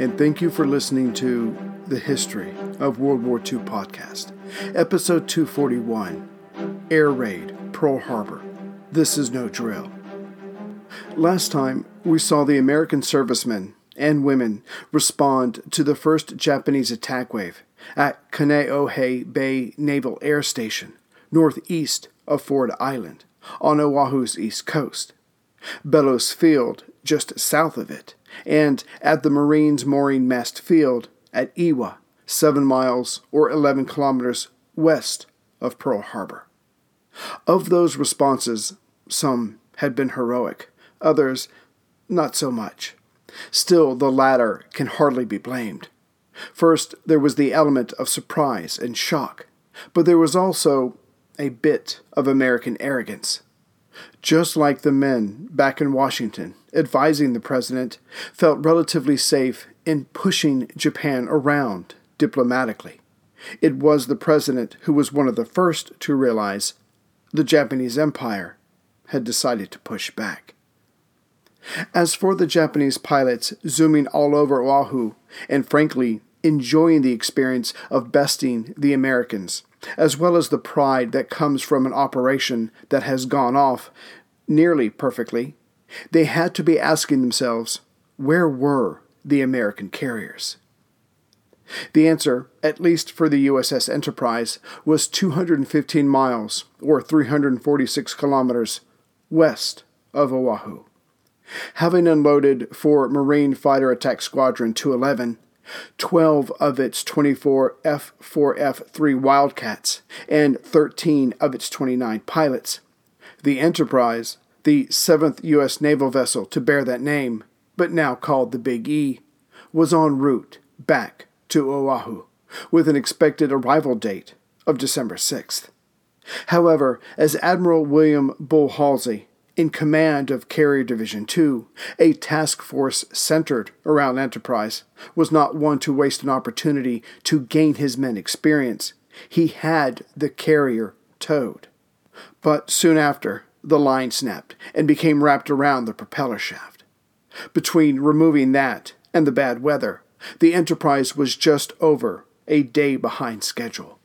and thank you for listening to the History of World War II podcast, episode 241 Air Raid, Pearl Harbor. This is no drill. Last time, we saw the American servicemen and women respond to the first Japanese attack wave at Kaneohe Bay Naval Air Station, northeast of Ford Island, on Oahu's east coast. Bellows Field, just south of it, and at the Marines Mooring Mast Field at Ewa, seven miles or 11 kilometers west of Pearl Harbor. Of those responses, some had been heroic, others not so much. Still, the latter can hardly be blamed. First, there was the element of surprise and shock, but there was also a bit of American arrogance. Just like the men back in Washington advising the president felt relatively safe in pushing Japan around diplomatically. It was the president who was one of the first to realize the Japanese Empire had decided to push back. As for the Japanese pilots zooming all over Oahu and frankly enjoying the experience of besting the Americans, as well as the pride that comes from an operation that has gone off nearly perfectly, they had to be asking themselves where were the American carriers? The answer, at least for the USS Enterprise, was 215 miles, or 346 kilometers, west of Oahu. Having unloaded for Marine Fighter Attack Squadron 211, 12 of its 24 F 4F 3 Wildcats, and 13 of its 29 pilots, the Enterprise, the seventh U.S. naval vessel to bear that name, but now called the Big E, was en route back to Oahu with an expected arrival date of December 6th. However, as Admiral William Bull Halsey, in command of Carrier Division 2, a task force centered around Enterprise, was not one to waste an opportunity to gain his men experience. He had the carrier towed. But soon after, the line snapped and became wrapped around the propeller shaft. Between removing that and the bad weather, the Enterprise was just over a day behind schedule.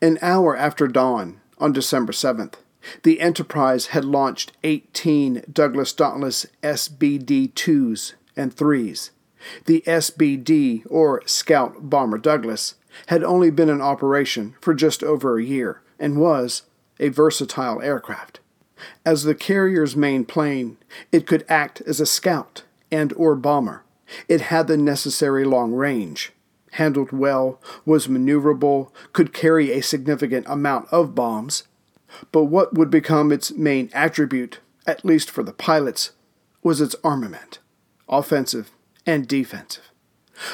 An hour after dawn on December 7th, the Enterprise had launched 18 Douglas Dauntless SBD 2s and 3s. The SBD, or Scout Bomber Douglas, had only been in operation for just over a year and was a versatile aircraft. As the carrier's main plane, it could act as a scout and or bomber. It had the necessary long range, handled well, was maneuverable, could carry a significant amount of bombs. But what would become its main attribute, at least for the pilots, was its armament, offensive and defensive.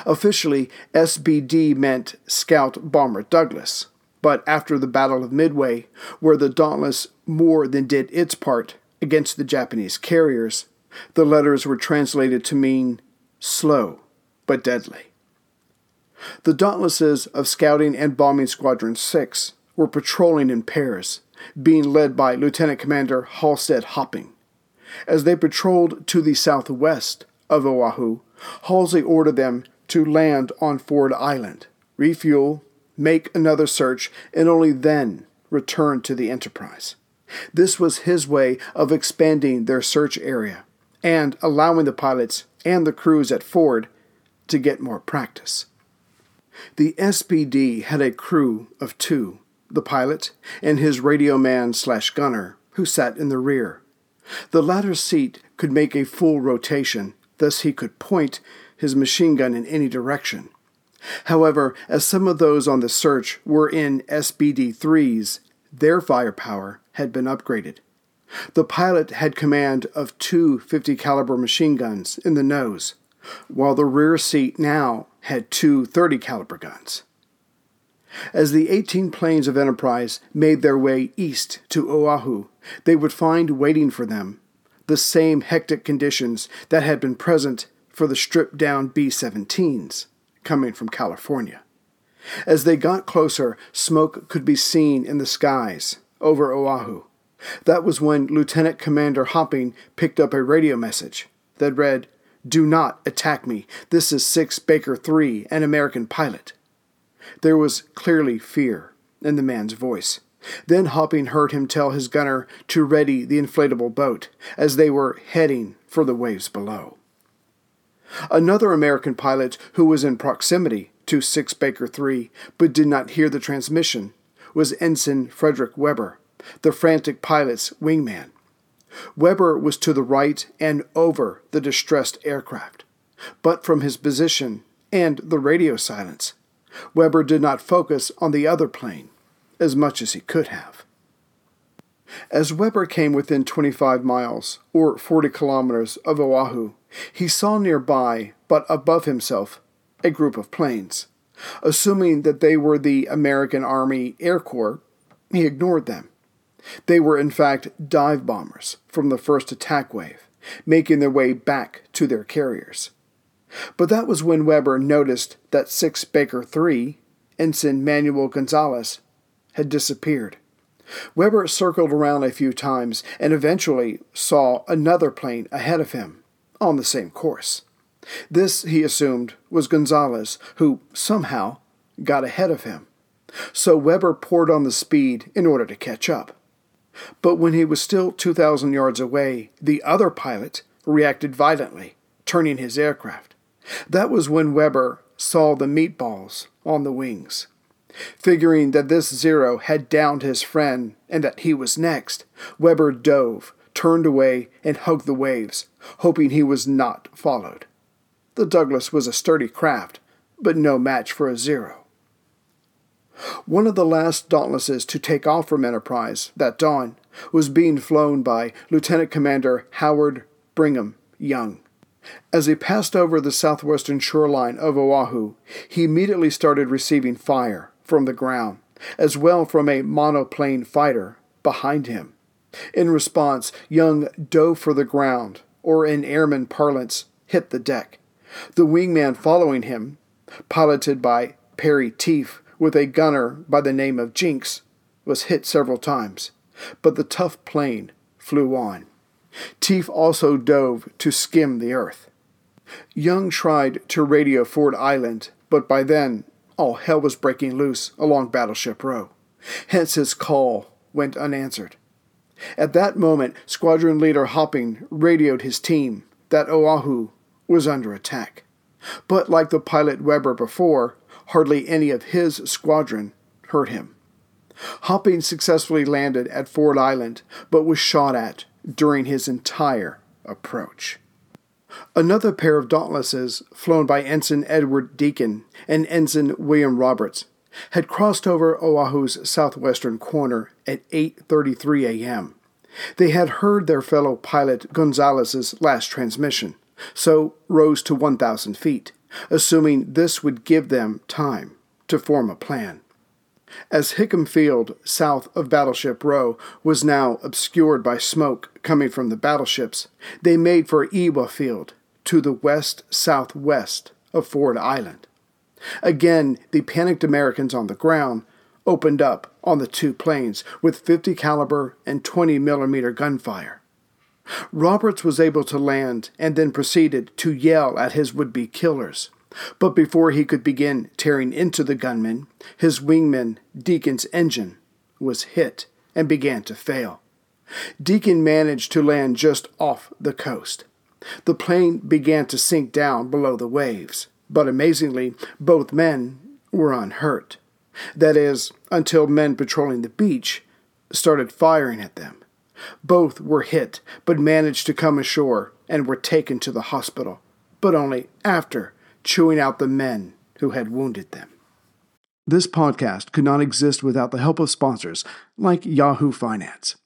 Officially, SBD meant Scout Bomber Douglas, but after the Battle of Midway, where the Dauntless more than did its part against the Japanese carriers, the letters were translated to mean slow but deadly. The Dauntlesses of Scouting and Bombing Squadron 6 were patrolling in pairs, being led by Lieutenant Commander Hallsted Hopping. As they patrolled to the southwest of Oahu, Halsey ordered them to land on Ford Island, refuel, make another search, and only then return to the Enterprise. This was his way of expanding their search area and allowing the pilots and the crews at Ford to get more practice. The SBD had a crew of two the pilot and his radio man slash gunner, who sat in the rear. The latter's seat could make a full rotation, thus, he could point his machine gun in any direction. However, as some of those on the search were in SBD 3s, their firepower had been upgraded. The pilot had command of two 50 caliber machine guns in the nose, while the rear seat now had two 30 caliber guns. As the 18 planes of Enterprise made their way east to Oahu, they would find waiting for them the same hectic conditions that had been present for the stripped down B 17s coming from California. As they got closer, smoke could be seen in the skies over Oahu. That was when Lieutenant Commander Hopping picked up a radio message that read, Do not attack me. This is 6 Baker 3, an American pilot. There was clearly fear in the man's voice. Then Hopping heard him tell his gunner to ready the inflatable boat as they were heading for the waves below. Another American pilot who was in proximity to 6 Baker 3 but did not hear the transmission was Ensign Frederick Weber, the frantic pilot's wingman. Weber was to the right and over the distressed aircraft, but from his position and the radio silence, Weber did not focus on the other plane as much as he could have. As Weber came within 25 miles, or 40 kilometers, of Oahu, he saw nearby, but above himself, a group of planes. Assuming that they were the American Army Air Corps, he ignored them. They were, in fact, dive bombers from the first attack wave, making their way back to their carriers. But that was when Weber noticed that 6 Baker 3, Ensign Manuel Gonzalez, had disappeared. Weber circled around a few times and eventually saw another plane ahead of him on the same course. This, he assumed, was Gonzalez, who somehow got ahead of him. So Weber poured on the speed in order to catch up. But when he was still 2,000 yards away, the other pilot reacted violently, turning his aircraft. That was when Weber saw the meatballs on the wings. Figuring that this Zero had downed his friend and that he was next, Weber dove, turned away, and hugged the waves, hoping he was not followed. The Douglas was a sturdy craft, but no match for a Zero. One of the last Dauntlesses to take off from Enterprise that dawn was being flown by Lieutenant Commander Howard Brigham Young. As he passed over the southwestern shoreline of Oahu, he immediately started receiving fire from the ground, as well from a monoplane fighter behind him. In response, Young dove for the ground, or in airman parlance, hit the deck. The wingman following him, piloted by Perry Teaff with a gunner by the name of Jinx, was hit several times, but the tough plane flew on. Teaff also dove to skim the earth. Young tried to radio Ford Island, but by then all hell was breaking loose along Battleship Row. Hence his call went unanswered. At that moment, Squadron Leader Hopping radioed his team that Oahu was under attack. But like the pilot Weber before, hardly any of his squadron heard him. Hopping successfully landed at Ford Island, but was shot at during his entire approach. Another pair of Dauntlesses, flown by Ensign Edward Deacon and Ensign William Roberts, had crossed over Oahu's southwestern corner at 8:33 a.m. They had heard their fellow pilot Gonzalez's last transmission, so rose to 1,000 feet, assuming this would give them time to form a plan. As Hickam Field, south of Battleship Row, was now obscured by smoke coming from the battleships, they made for Ewa Field, to the west southwest of Ford Island. Again, the panicked Americans on the ground opened up on the two planes with 50 caliber and 20 millimeter gunfire. Roberts was able to land and then proceeded to yell at his would be killers. But before he could begin tearing into the gunmen, his wingman, Deacon's engine, was hit and began to fail. Deacon managed to land just off the coast. The plane began to sink down below the waves, but amazingly, both men were unhurt. That is, until men patrolling the beach started firing at them. Both were hit, but managed to come ashore and were taken to the hospital, but only after chewing out the men who had wounded them. This podcast could not exist without the help of sponsors like Yahoo Finance.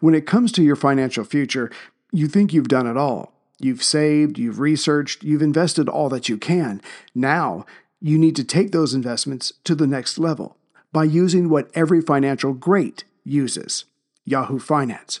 When it comes to your financial future, you think you've done it all. You've saved, you've researched, you've invested all that you can. Now, you need to take those investments to the next level by using what every financial great uses Yahoo Finance.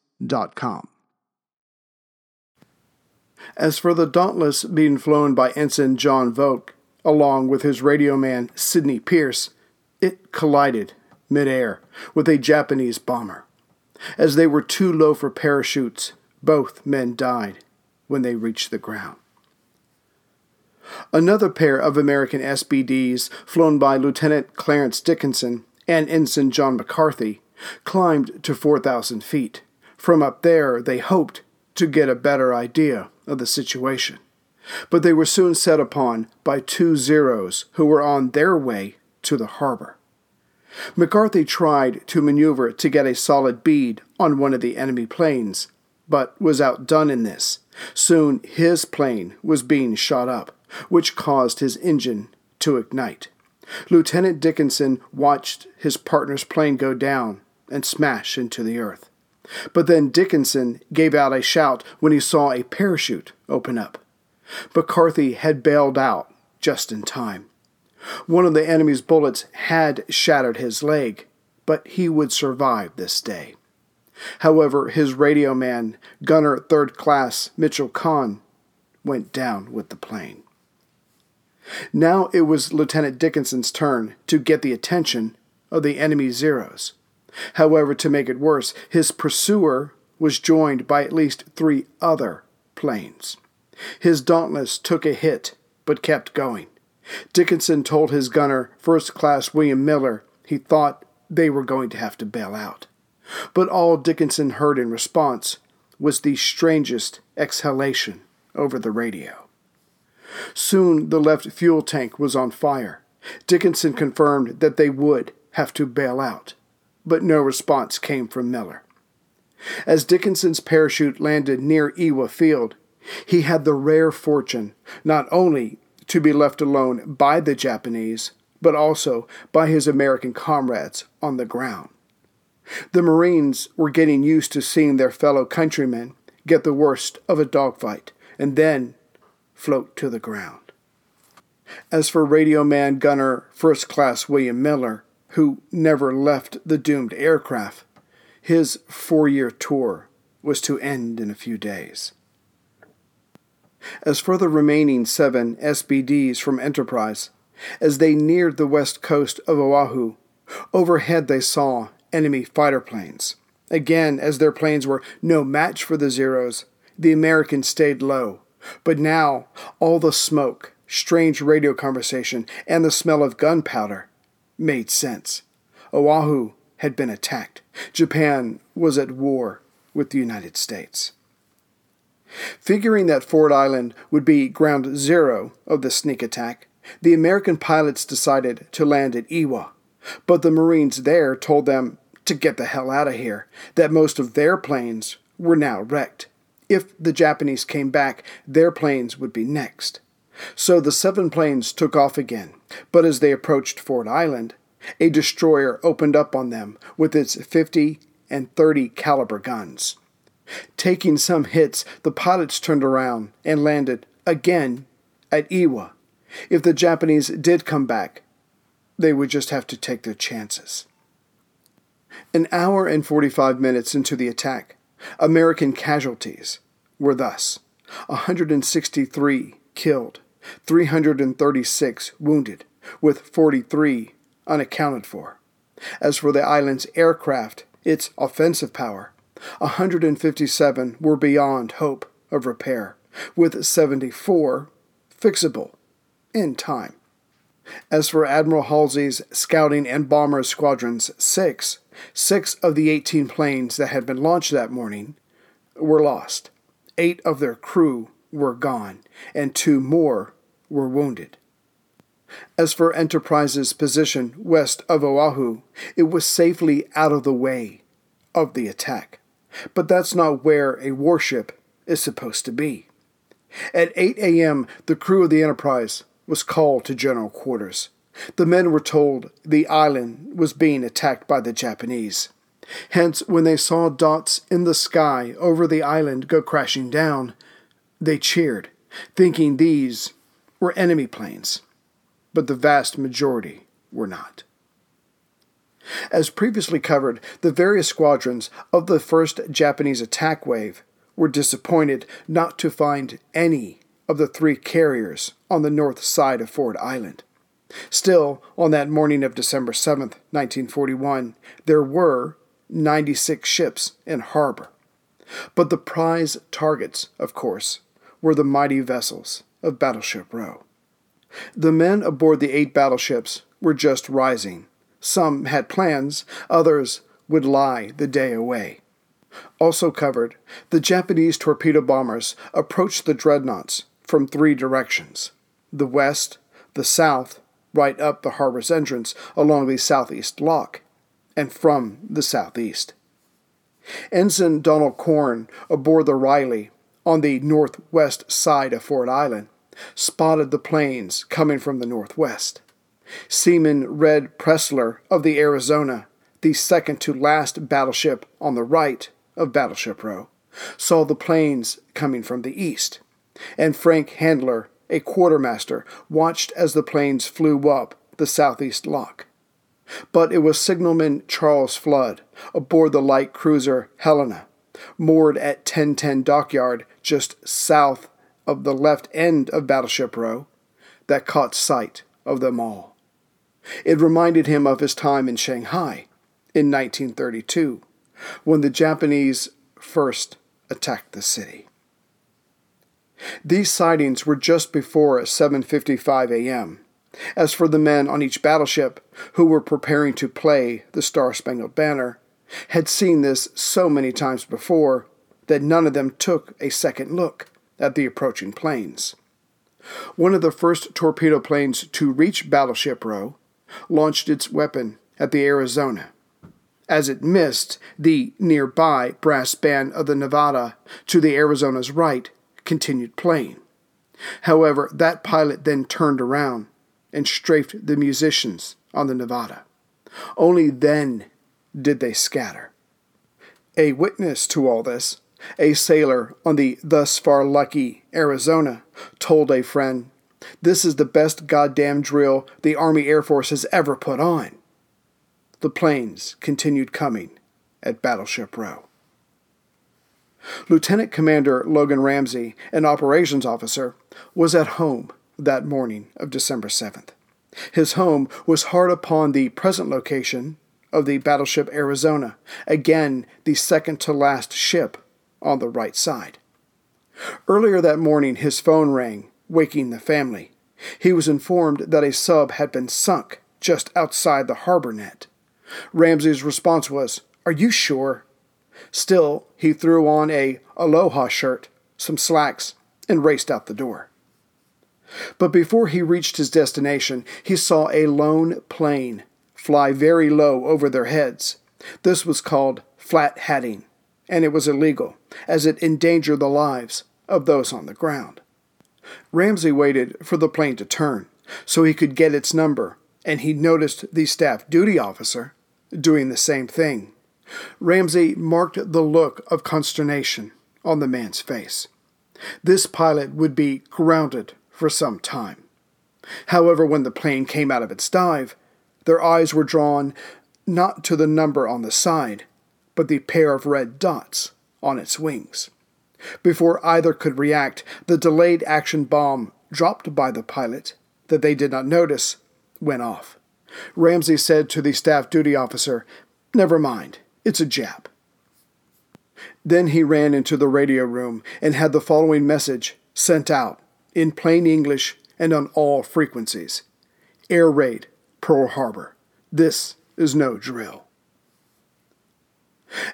As for the Dauntless being flown by Ensign John Volk, along with his radio man Sidney Pierce, it collided midair with a Japanese bomber. As they were too low for parachutes, both men died when they reached the ground. Another pair of American SBDs, flown by Lieutenant Clarence Dickinson and Ensign John McCarthy, climbed to 4,000 feet. From up there, they hoped to get a better idea of the situation. But they were soon set upon by two Zeros who were on their way to the harbor. McCarthy tried to maneuver to get a solid bead on one of the enemy planes, but was outdone in this. Soon his plane was being shot up, which caused his engine to ignite. Lieutenant Dickinson watched his partner's plane go down and smash into the earth. But then Dickinson gave out a shout when he saw a parachute open up. McCarthy had bailed out just in time. One of the enemy's bullets had shattered his leg, but he would survive this day. However, his radio man, gunner third class Mitchell Kahn, went down with the plane. Now it was Lieutenant Dickinson's turn to get the attention of the enemy Zeros. However, to make it worse, his pursuer was joined by at least three other planes. His Dauntless took a hit, but kept going. Dickinson told his gunner, First Class William Miller, he thought they were going to have to bail out. But all Dickinson heard in response was the strangest exhalation over the radio. Soon the left fuel tank was on fire. Dickinson confirmed that they would have to bail out but no response came from Miller. As Dickinson's parachute landed near Ewa Field, he had the rare fortune not only to be left alone by the Japanese, but also by his American comrades on the ground. The Marines were getting used to seeing their fellow countrymen get the worst of a dogfight and then float to the ground. As for radio man gunner First Class William Miller, who never left the doomed aircraft, his four year tour was to end in a few days. As for the remaining seven SBDs from Enterprise, as they neared the west coast of Oahu, overhead they saw enemy fighter planes. Again, as their planes were no match for the Zeros, the Americans stayed low. But now, all the smoke, strange radio conversation, and the smell of gunpowder made sense. Oahu had been attacked. Japan was at war with the United States. Figuring that Ford Island would be ground zero of the sneak attack, the American pilots decided to land at Ewa, but the Marines there told them to get the hell out of here, that most of their planes were now wrecked. If the Japanese came back, their planes would be next. So the seven planes took off again, but as they approached Ford Island, a destroyer opened up on them with its 50 and 30 caliber guns. Taking some hits, the pilots turned around and landed again at Ewa. If the Japanese did come back, they would just have to take their chances. An hour and 45 minutes into the attack, American casualties were thus 163 killed, 336 wounded, with 43 unaccounted for. As for the island's aircraft, its offensive power, 157 were beyond hope of repair, with 74 fixable in time. As for Admiral Halsey's scouting and bomber squadrons, six, six of the 18 planes that had been launched that morning were lost. eight of their crew were gone, and two more were wounded. As for Enterprise's position west of Oahu, it was safely out of the way of the attack. But that's not where a warship is supposed to be. At 8 a.m., the crew of the Enterprise was called to general quarters. The men were told the island was being attacked by the Japanese. Hence, when they saw dots in the sky over the island go crashing down, they cheered, thinking these were enemy planes. But the vast majority were not. As previously covered, the various squadrons of the first Japanese attack wave were disappointed not to find any of the three carriers on the north side of Ford Island. Still, on that morning of December 7, 1941, there were 96 ships in harbor. But the prize targets, of course, were the mighty vessels of Battleship Row. The men aboard the eight battleships were just rising. Some had plans, others would lie the day away. Also covered, the Japanese torpedo bombers approached the dreadnoughts from three directions the west, the south, right up the harbor's entrance along the Southeast Loch, and from the southeast. Ensign Donald Corn aboard the Raleigh on the northwest side of Ford Island spotted the planes coming from the northwest. Seaman Red Pressler of the Arizona, the second to last battleship on the right, of Battleship Row, saw the planes coming from the east, and Frank Handler, a quartermaster, watched as the planes flew up the Southeast Loch. But it was signalman Charles Flood aboard the light cruiser Helena, moored at 1010 Dockyard just south of the left end of Battleship Row, that caught sight of them all. It reminded him of his time in Shanghai in 1932 when the Japanese first attacked the city. These sightings were just before 7:55 a.m. As for the men on each battleship who were preparing to play the Star-Spangled Banner, had seen this so many times before that none of them took a second look at the approaching planes. One of the first torpedo planes to reach Battleship Row launched its weapon at the Arizona as it missed the nearby brass band of the Nevada to the Arizona's right, continued playing. However, that pilot then turned around and strafed the musicians on the Nevada. Only then did they scatter. A witness to all this, a sailor on the thus far lucky Arizona, told a friend, This is the best goddamn drill the Army Air Force has ever put on the planes continued coming at Battleship Row. Lieutenant Commander Logan Ramsey, an operations officer, was at home that morning of December 7th. His home was hard upon the present location of the battleship Arizona, again the second to last ship on the right side. Earlier that morning, his phone rang, waking the family. He was informed that a sub had been sunk just outside the harbor net. Ramsey's response was, Are you sure? Still, he threw on a aloha shirt, some slacks, and raced out the door. But before he reached his destination, he saw a lone plane fly very low over their heads. This was called flat hatting, and it was illegal, as it endangered the lives of those on the ground. Ramsey waited for the plane to turn so he could get its number, and he noticed the staff duty officer doing the same thing. Ramsey marked the look of consternation on the man's face. This pilot would be grounded for some time. However, when the plane came out of its dive, their eyes were drawn not to the number on the side, but the pair of red dots on its wings. Before either could react, the delayed action bomb dropped by the pilot that they did not notice went off. Ramsey said to the staff duty officer, Never mind, it's a Jap. Then he ran into the radio room and had the following message sent out in plain English and on all frequencies Air raid, Pearl Harbor. This is no drill.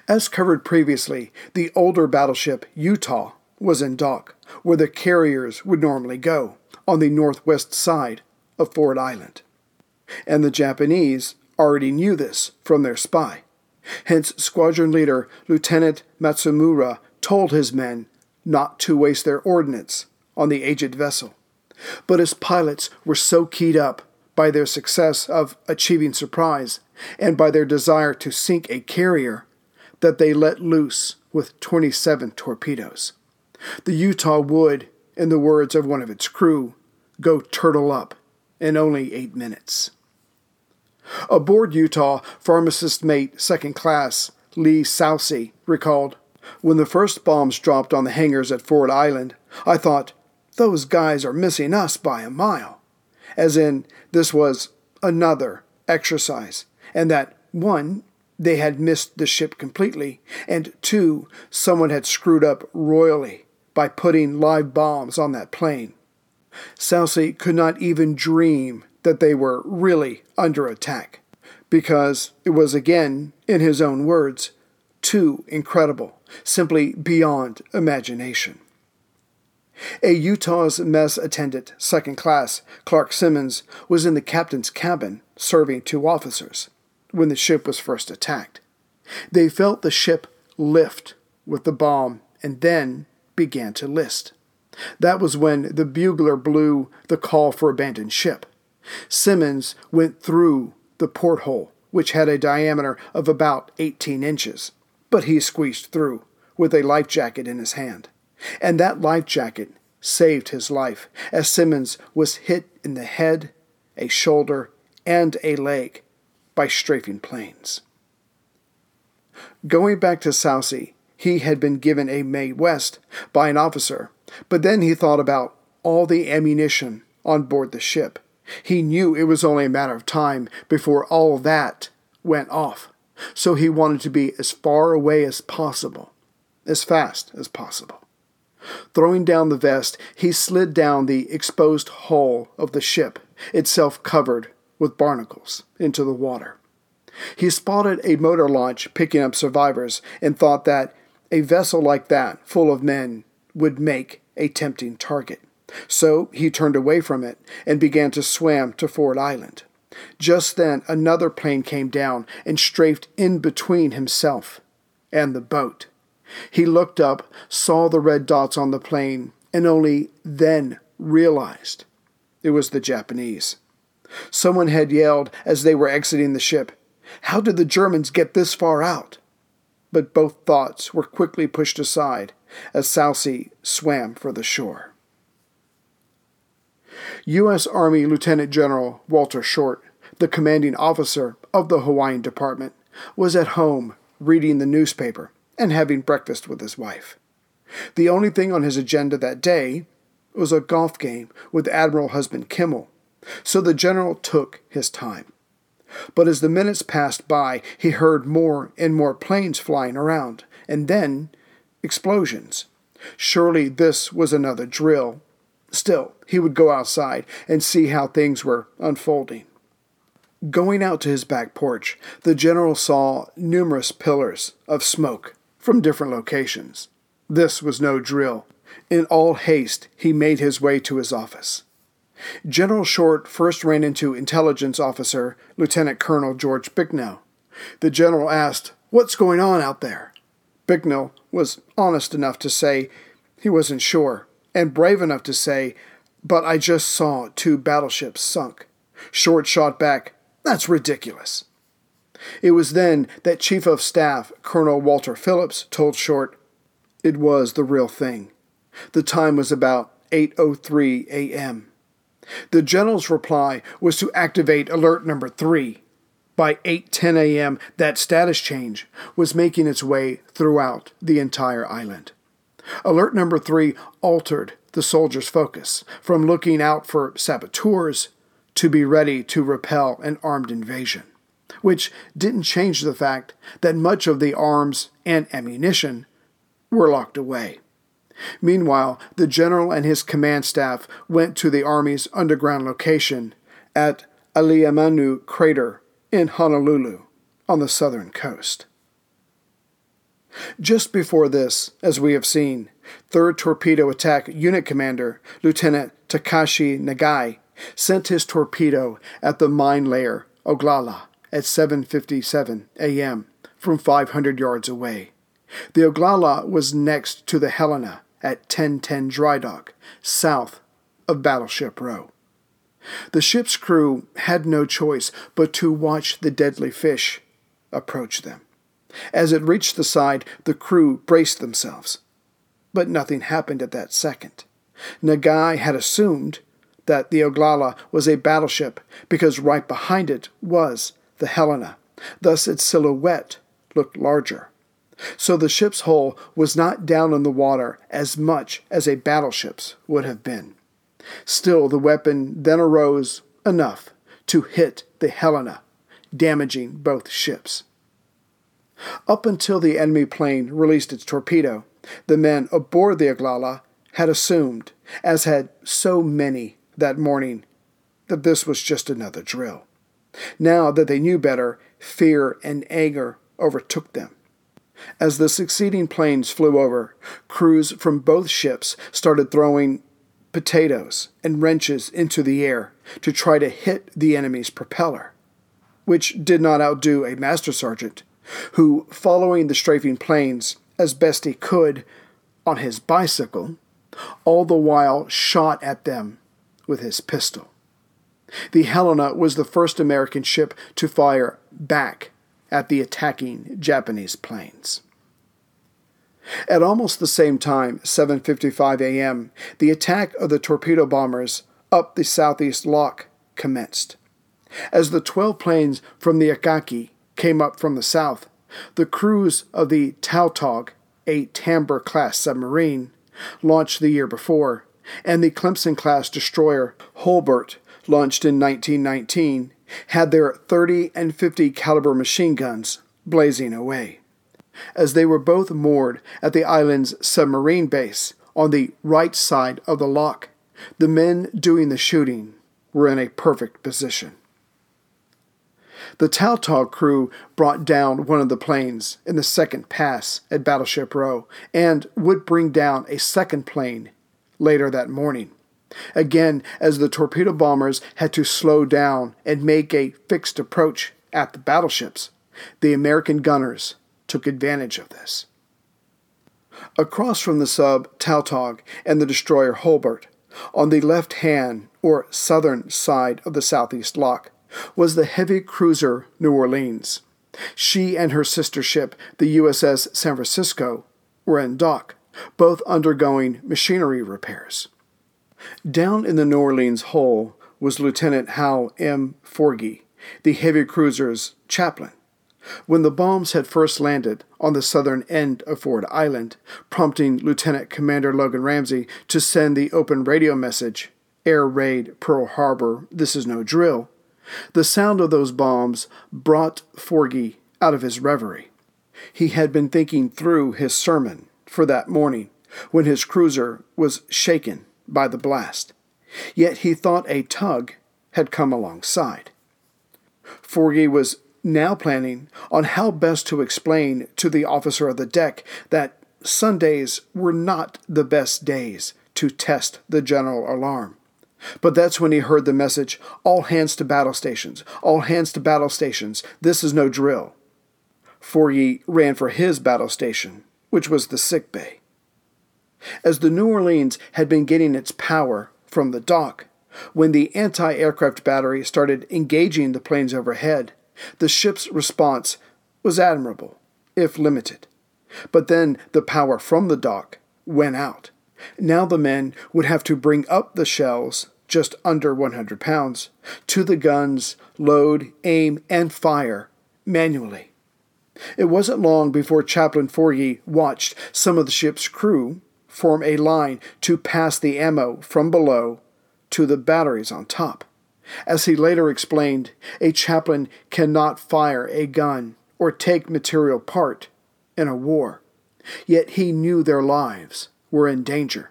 As covered previously, the older battleship Utah was in dock, where the carriers would normally go, on the northwest side of Ford Island. And the Japanese already knew this from their spy. Hence, squadron leader Lieutenant Matsumura told his men not to waste their ordnance on the aged vessel. But his pilots were so keyed up by their success of achieving surprise and by their desire to sink a carrier that they let loose with 27 torpedoes. The Utah would, in the words of one of its crew, go turtle up in only eight minutes. Aboard Utah, pharmacist mate second class Lee Soucy recalled, When the first bombs dropped on the hangars at Ford Island, I thought, those guys are missing us by a mile. As in, this was another exercise, and that, one, they had missed the ship completely, and two, someone had screwed up royally by putting live bombs on that plane. Soucy could not even dream that they were really under attack, because it was again, in his own words, too incredible, simply beyond imagination. A Utah's mess attendant, second class, Clark Simmons, was in the captain's cabin serving two officers when the ship was first attacked. They felt the ship lift with the bomb and then began to list. That was when the bugler blew the call for abandoned ship. Simmons went through the porthole, which had a diameter of about 18 inches, but he squeezed through with a life jacket in his hand. And that life jacket saved his life, as Simmons was hit in the head, a shoulder, and a leg by strafing planes. Going back to Soucy, he had been given a Mae West by an officer, but then he thought about all the ammunition on board the ship. He knew it was only a matter of time before all that went off, so he wanted to be as far away as possible, as fast as possible. Throwing down the vest, he slid down the exposed hull of the ship, itself covered with barnacles, into the water. He spotted a motor launch picking up survivors and thought that a vessel like that, full of men, would make a tempting target. So he turned away from it and began to swim to Ford Island. Just then, another plane came down and strafed in between himself and the boat. He looked up, saw the red dots on the plane, and only then realized it was the Japanese. Someone had yelled as they were exiting the ship, How did the Germans get this far out? But both thoughts were quickly pushed aside as Soucy swam for the shore. U.S. Army Lieutenant General Walter Short, the commanding officer of the Hawaiian Department, was at home reading the newspaper and having breakfast with his wife. The only thing on his agenda that day was a golf game with Admiral Husband Kimmel, so the general took his time. But as the minutes passed by, he heard more and more planes flying around, and then explosions. Surely this was another drill. Still, he would go outside and see how things were unfolding. Going out to his back porch, the general saw numerous pillars of smoke from different locations. This was no drill. In all haste, he made his way to his office. General Short first ran into intelligence officer Lieutenant Colonel George Bicknell. The general asked, What's going on out there? Bicknell was honest enough to say he wasn't sure, and brave enough to say, But I just saw two battleships sunk. Short shot back, That's ridiculous. It was then that Chief of Staff Colonel Walter Phillips told Short it was the real thing. The time was about 8:03 a.m. The general's reply was to activate alert number 3. By 8:10 a.m., that status change was making its way throughout the entire island. Alert number 3 altered the soldiers' focus from looking out for saboteurs to be ready to repel an armed invasion which didn't change the fact that much of the arms and ammunition were locked away. Meanwhile, the general and his command staff went to the Army's underground location at Aliamanu Crater in Honolulu on the southern coast. Just before this, as we have seen, 3rd Torpedo Attack Unit Commander Lieutenant Takashi Nagai sent his torpedo at the mine layer Oglala at 7:57 a.m. from 500 yards away. The Oglala was next to the Helena at 1010 Dry Dock, south of Battleship Row. The ship's crew had no choice but to watch the deadly fish approach them. As it reached the side, the crew braced themselves. But nothing happened at that second. Nagai had assumed that the Oglala was a battleship because right behind it was the Helena. Thus, its silhouette looked larger. So the ship's hull was not down in the water as much as a battleship's would have been. Still, the weapon then arose enough to hit the Helena, damaging both ships. Up until the enemy plane released its torpedo, the men aboard the Oglala had assumed, as had so many that morning, that this was just another drill. Now that they knew better, fear and anger overtook them. As the succeeding planes flew over, crews from both ships started throwing potatoes and wrenches into the air to try to hit the enemy's propeller, which did not outdo a master sergeant who, following the strafing planes as best he could on his bicycle, all the while shot at them with his pistol. The Helena was the first American ship to fire back at the attacking Japanese planes. At almost the same time, 7:55 a.m., the attack of the torpedo bombers up the Southeast Loch commenced. As the 12 planes from the Akagi came up from the south, the crews of the Tautog, a Tambor class submarine, launched the year before, and the Clemson class destroyer Hulbert, launched in 1919, had their 30 and 50 caliber machine guns blazing away. As they were both moored at the island's submarine base on the right side of the lock, the men doing the shooting were in a perfect position. The Tautog crew brought down one of the planes in the second pass at Battleship Row and would bring down a second plane later that morning. Again, as the torpedo bombers had to slow down and make a fixed approach at the battleships, the American gunners took advantage of this. Across from the sub Tautog and the destroyer Hulbert, on the left hand or southern side of the Southeast Loch, was the heavy cruiser New Orleans. She and her sister ship, the USS San Francisco, were in dock, both undergoing machinery repairs. Down in the New Orleans hull was Lieutenant Hal M. Forgy, the heavy cruiser's chaplain. When the bombs had first landed on the southern end of Ford Island, prompting Lieutenant Commander Logan Ramsey to send the open radio message, Air Raid Pearl Harbor, this is no drill, the sound of those bombs brought Forgy out of his reverie. He had been thinking through his sermon for that morning when his cruiser was shaken by the blast. Yet he thought a tug had come alongside. Forgy was now planning on how best to explain to the officer of the deck that Sundays were not the best days to test the general alarm. But that's when he heard the message All hands to battle stations, all hands to battle stations, this is no drill. Forgy ran for his battle station, which was the sick bay. As the New Orleans had been getting its power from the dock, when the anti aircraft battery started engaging the planes overhead, the ship's response was admirable, if limited. But then the power from the dock went out. Now the men would have to bring up the shells, just under 100 pounds, to the guns, load, aim, and fire manually. It wasn't long before Chaplain Forgy watched some of the ship's crew form a line to pass the ammo from below to the batteries on top. As he later explained, a chaplain cannot fire a gun or take material part in a war. Yet he knew their lives were in danger,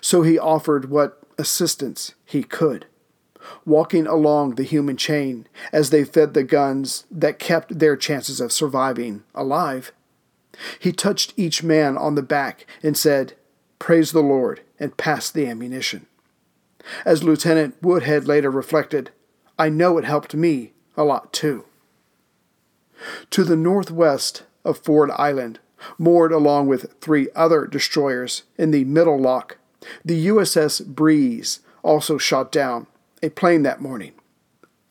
so he offered what assistance he could. Walking along the human chain as they fed the guns that kept their chances of surviving alive, He touched each man on the back and said, Praise the Lord, and passed the ammunition. As Lieutenant Woodhead later reflected, I know it helped me a lot too. To the northwest of Ford Island, moored along with three other destroyers in the Middle Loch, the USS Breese also shot down a plane that morning.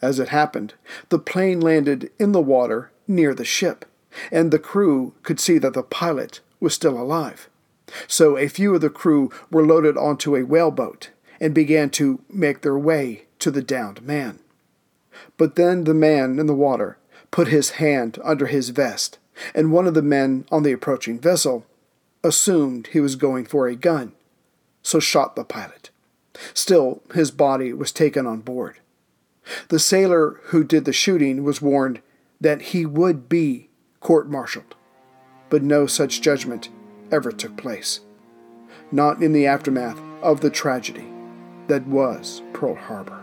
As it happened, the plane landed in the water near the ship, and the crew could see that the pilot was still alive. So a few of the crew were loaded onto a whaleboat and began to make their way to the downed man. But then the man in the water put his hand under his vest, and one of the men on the approaching vessel assumed he was going for a gun, so shot the pilot. Still, his body was taken on board. The sailor who did the shooting was warned that he would be court martialed, but no such judgment ever took place. Not in the aftermath of the tragedy that was Pearl Harbor.